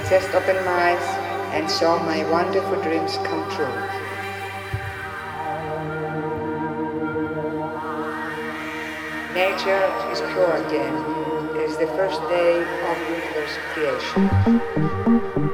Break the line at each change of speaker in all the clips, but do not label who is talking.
I just opened my eyes and saw my wonderful dreams come true. Nature is pure again. It is the first day of universe creation.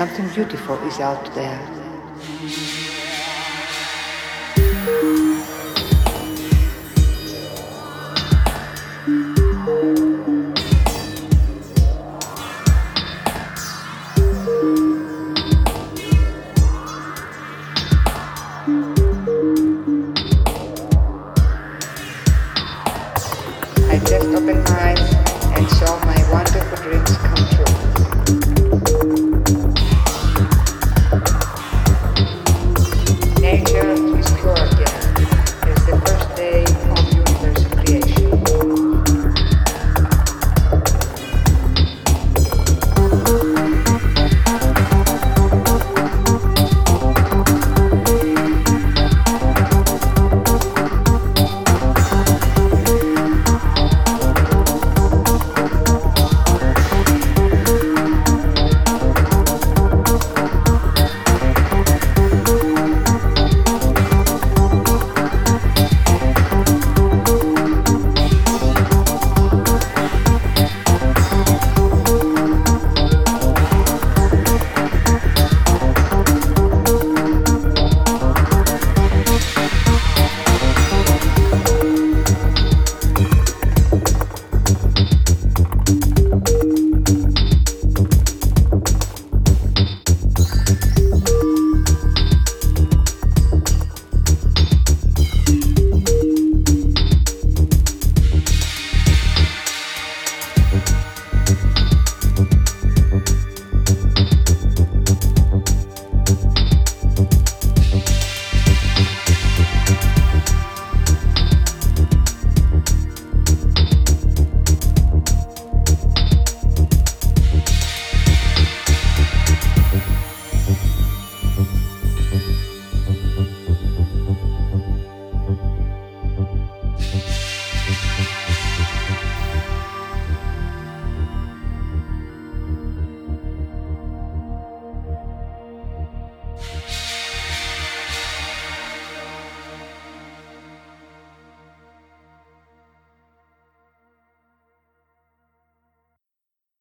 Something beautiful is out there.